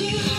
you.